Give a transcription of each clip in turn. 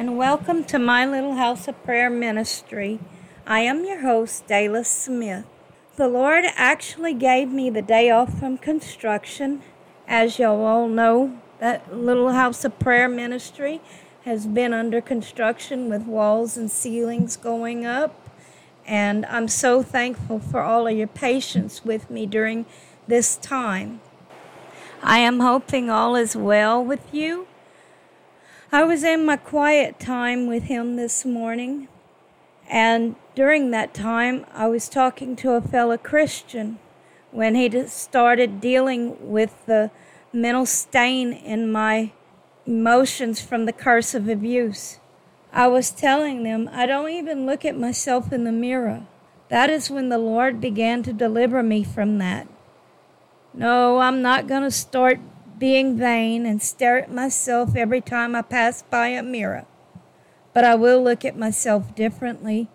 And welcome to my little house of prayer ministry. I am your host, Dayla Smith. The Lord actually gave me the day off from construction. As y'all all know, that little house of prayer ministry has been under construction with walls and ceilings going up. And I'm so thankful for all of your patience with me during this time. I am hoping all is well with you I was in my quiet time with him this morning, and during that time, I was talking to a fellow Christian when he started dealing with the mental stain in my emotions from the curse of abuse. I was telling them, I don't even look at myself in the mirror. That is when the Lord began to deliver me from that. No, I'm not going to start being vain and stare at myself every time I pass by a mirror. But I will look at myself differently.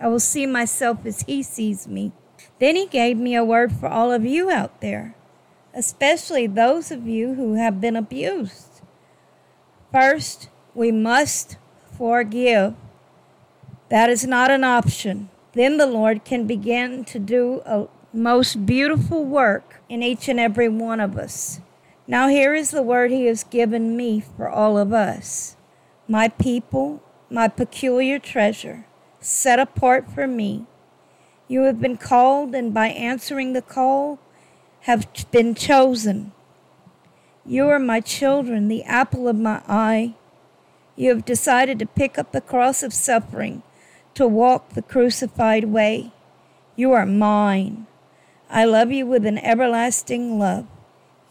I will see myself as He sees me. Then He gave me a word for all of you out there, especially those of you who have been abused. First, we must forgive. That is not an option. Then the Lord can begin to do a most beautiful work in each and every one of us. Now, here is the word he has given me for all of us my people, my peculiar treasure, set apart for me. You have been called, and by answering the call, have been chosen. You are my children, the apple of my eye. You have decided to pick up the cross of suffering, to walk the crucified way. You are mine. I love you with an everlasting love.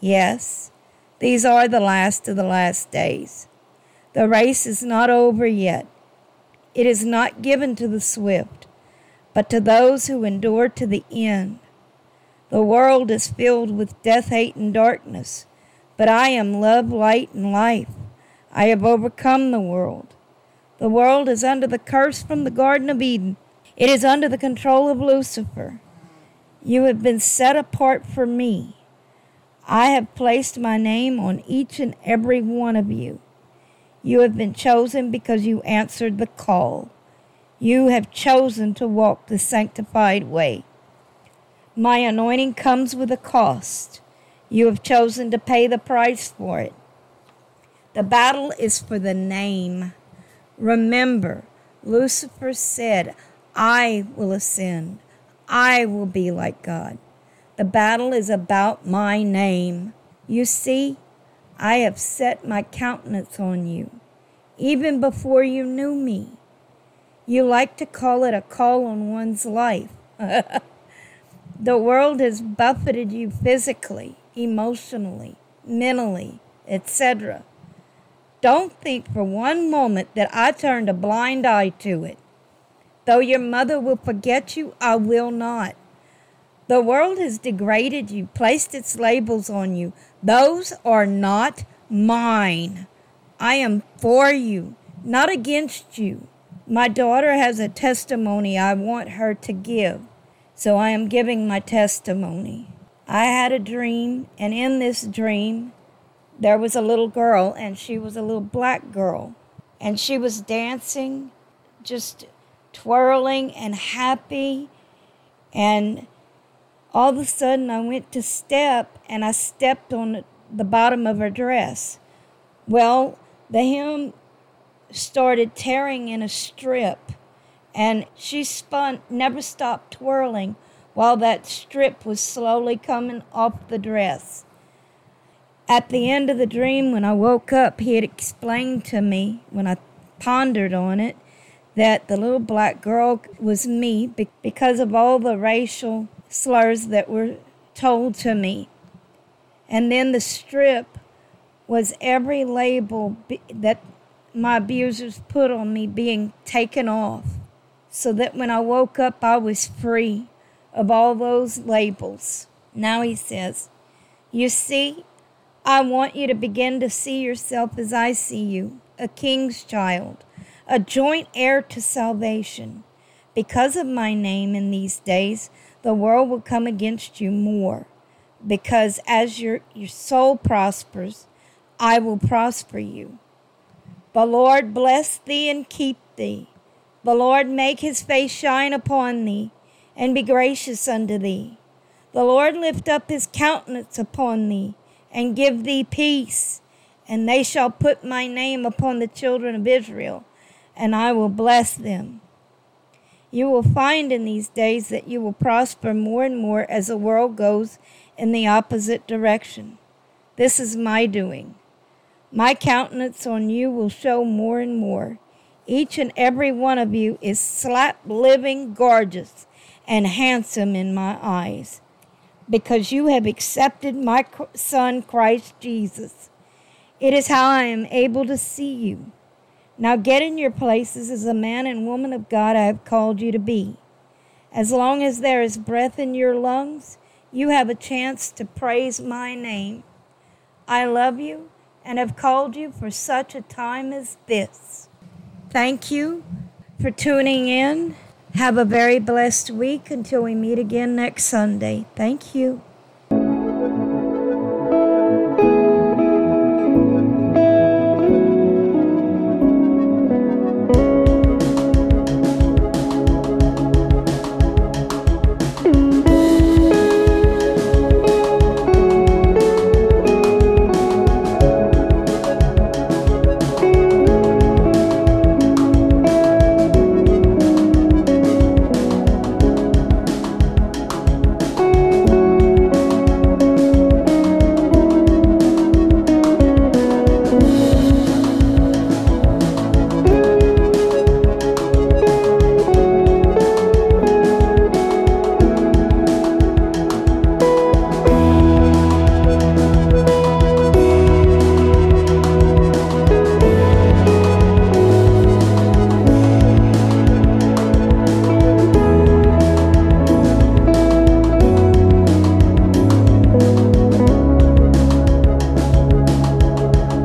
Yes, these are the last of the last days. The race is not over yet. It is not given to the swift, but to those who endure to the end. The world is filled with death, hate, and darkness, but I am love, light, and life. I have overcome the world. The world is under the curse from the Garden of Eden. It is under the control of Lucifer. You have been set apart for me. I have placed my name on each and every one of you. You have been chosen because you answered the call. You have chosen to walk the sanctified way. My anointing comes with a cost. You have chosen to pay the price for it. The battle is for the name. Remember, Lucifer said, I will ascend. I will be like God. The battle is about my name. You see, I have set my countenance on you, even before you knew me. You like to call it a call on one's life. the world has buffeted you physically, emotionally, mentally, etc. Don't think for one moment that I turned a blind eye to it. Though your mother will forget you, I will not. The world has degraded you, placed its labels on you. Those are not mine. I am for you, not against you. My daughter has a testimony I want her to give, so I am giving my testimony. I had a dream, and in this dream, there was a little girl, and she was a little black girl, and she was dancing, just twirling and happy, and all of a sudden I went to step and I stepped on the bottom of her dress. Well, the hem started tearing in a strip and she spun, never stopped twirling while that strip was slowly coming off the dress. At the end of the dream, when I woke up, he had explained to me, when I pondered on it, that the little black girl was me because of all the racial slurs that were told to me. And then the strip was every label that my abusers put on me being taken off so that when I woke up, I was free of all those labels. Now he says, You see, I want you to begin to see yourself as I see you, a king's child, a joint heir to salvation. Because of my name in these days, the world will come against you more because as your, your soul prospers, I will prosper you. The Lord bless thee and keep thee. The Lord make his face shine upon thee and be gracious unto thee. The Lord lift up his countenance upon thee and give thee peace. And they shall put my name upon the children of Israel, and I will bless them. You will find in these days that you will prosper more and more as the world goes in the opposite direction. This is my doing. My countenance on you will show more and more. Each and every one of you is slap living gorgeous and handsome in my eyes because you have accepted my Son, Christ Jesus. It is how I am able to see you. Now get in your places as a man and woman of God I have called you to be. As long as there is breath in your lungs, you have a chance to praise my name. I love you and have called you for such a time as this. Thank you for tuning in. Have a very blessed week until we meet again next Sunday. Thank you.